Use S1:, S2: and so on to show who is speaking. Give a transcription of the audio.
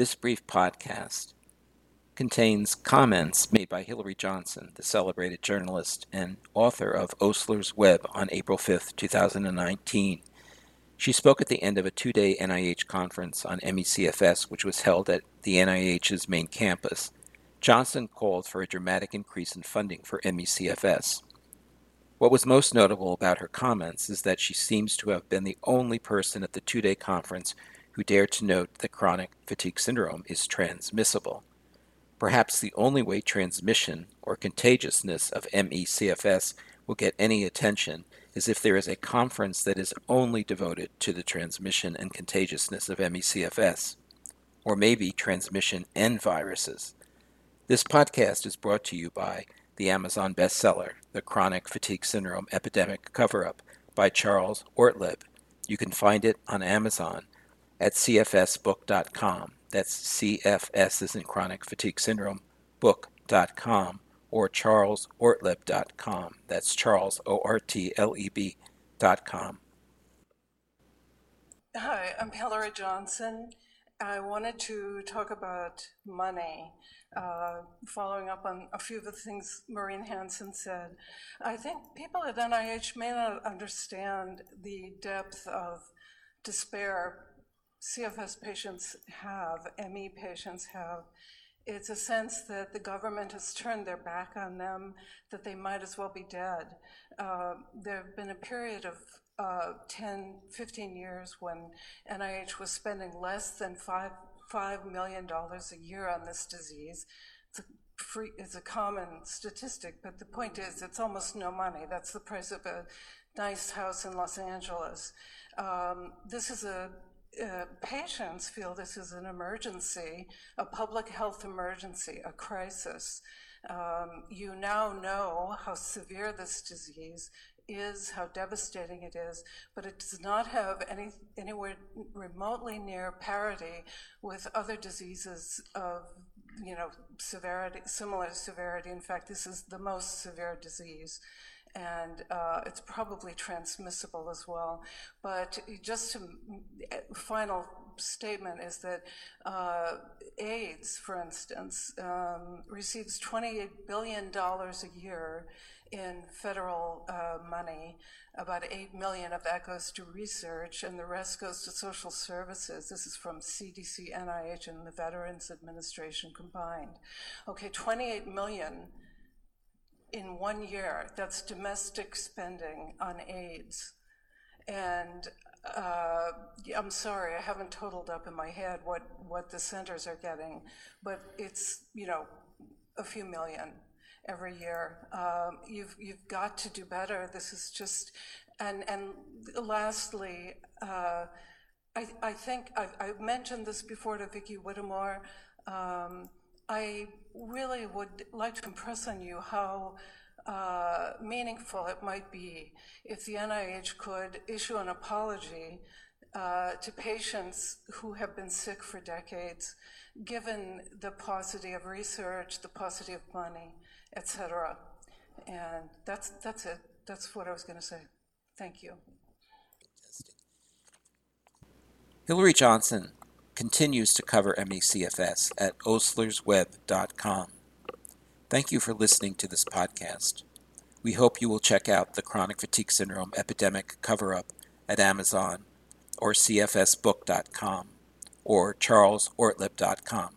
S1: This brief podcast contains comments made by Hillary Johnson, the celebrated journalist and author of Osler's Web on April 5, 2019. She spoke at the end of a two day NIH conference on ME/CFS, which was held at the NIH's main campus. Johnson called for a dramatic increase in funding for ME/CFS. What was most notable about her comments is that she seems to have been the only person at the two day conference who dared to note that chronic fatigue syndrome is transmissible. Perhaps the only way transmission or contagiousness of ME/CFS will get any attention is if there is a conference that is only devoted to the transmission and contagiousness of ME/CFS, or maybe transmission and viruses. This podcast is brought to you by the Amazon bestseller, The Chronic Fatigue Syndrome Epidemic Cover Up by Charles Ortleb. You can find it on Amazon at cfsbook.com. That's CFS is in chronic fatigue syndrome book.com or charlesortleb.com. That's Charles, O R T L E B.com.
S2: Hi, I'm Hillary Johnson. I wanted to talk about money, uh, following up on a few of the things Maureen Hanson said. I think people at NIH may not understand the depth of despair CFS patients have, ME patients have, it's a sense that the government has turned their back on them, that they might as well be dead. Uh, there have been a period of uh, 10, 15 years when NIH was spending less than five, $5 million a year on this disease. It's a, free, it's a common statistic, but the point is it's almost no money. That's the price of a nice house in Los Angeles. Um, this is a uh, patients feel this is an emergency, a public health emergency, a crisis. Um, you now know how severe this disease is, how devastating it is, but it does not have any, anywhere remotely near parity with other diseases of you know severity, similar severity. In fact, this is the most severe disease and uh, it's probably transmissible as well. But just to final statement is that uh, AIDS, for instance, um, receives $28 billion a year in federal uh, money. About 8 million of that goes to research, and the rest goes to social services. This is from CDC, NIH, and the Veterans Administration combined. Okay, 28 million in one year. That's domestic spending on AIDS. And uh, I'm sorry, I haven't totaled up in my head what, what the centers are getting, but it's, you know, a few million every year. Um, you've, you've got to do better. This is just, and, and lastly, uh, I, I think I, I mentioned this before to Vicki Whittemore. Um, I really would like to impress on you how uh, meaningful it might be if the NIH could issue an apology uh, to patients who have been sick for decades, given the paucity of research, the paucity of money, etc. And that's, that's it. That's what I was going to say. Thank you.
S1: Hillary Johnson continues to cover ME/CFS at oslersweb.com. Thank you for listening to this podcast. We hope you will check out the Chronic Fatigue Syndrome Epidemic Cover Up at Amazon or cfsbook.com or charlesortleb.com.